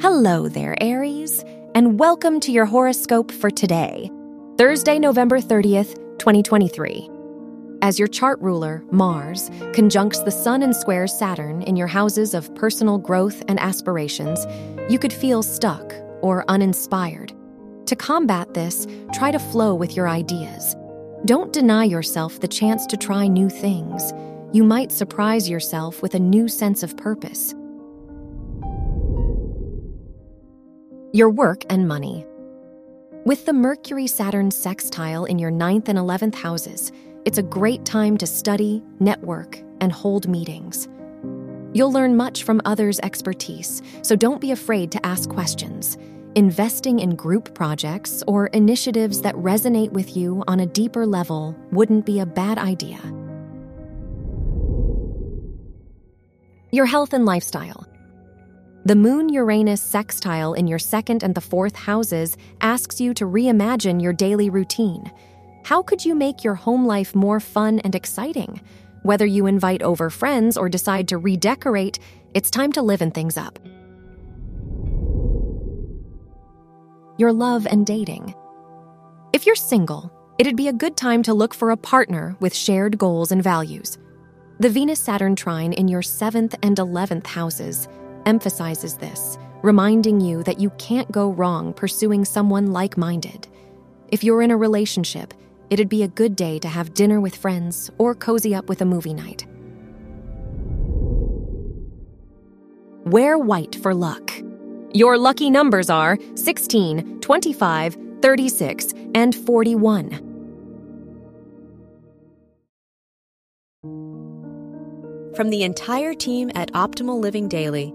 Hello there, Aries, and welcome to your horoscope for today, Thursday, November 30th, 2023. As your chart ruler, Mars, conjuncts the Sun and squares Saturn in your houses of personal growth and aspirations, you could feel stuck or uninspired. To combat this, try to flow with your ideas. Don't deny yourself the chance to try new things. You might surprise yourself with a new sense of purpose. Your work and money. With the Mercury Saturn sextile in your ninth and 11th houses, it's a great time to study, network, and hold meetings. You'll learn much from others' expertise, so don't be afraid to ask questions. Investing in group projects or initiatives that resonate with you on a deeper level wouldn't be a bad idea. Your health and lifestyle. The Moon Uranus sextile in your second and the fourth houses asks you to reimagine your daily routine. How could you make your home life more fun and exciting? Whether you invite over friends or decide to redecorate, it's time to liven things up. Your love and dating. If you're single, it'd be a good time to look for a partner with shared goals and values. The Venus Saturn trine in your seventh and 11th houses emphasizes this, reminding you that you can't go wrong pursuing someone like minded. If you're in a relationship, it'd be a good day to have dinner with friends or cozy up with a movie night. Wear white for luck. Your lucky numbers are 16, 25, 36, and 41. From the entire team at Optimal Living Daily,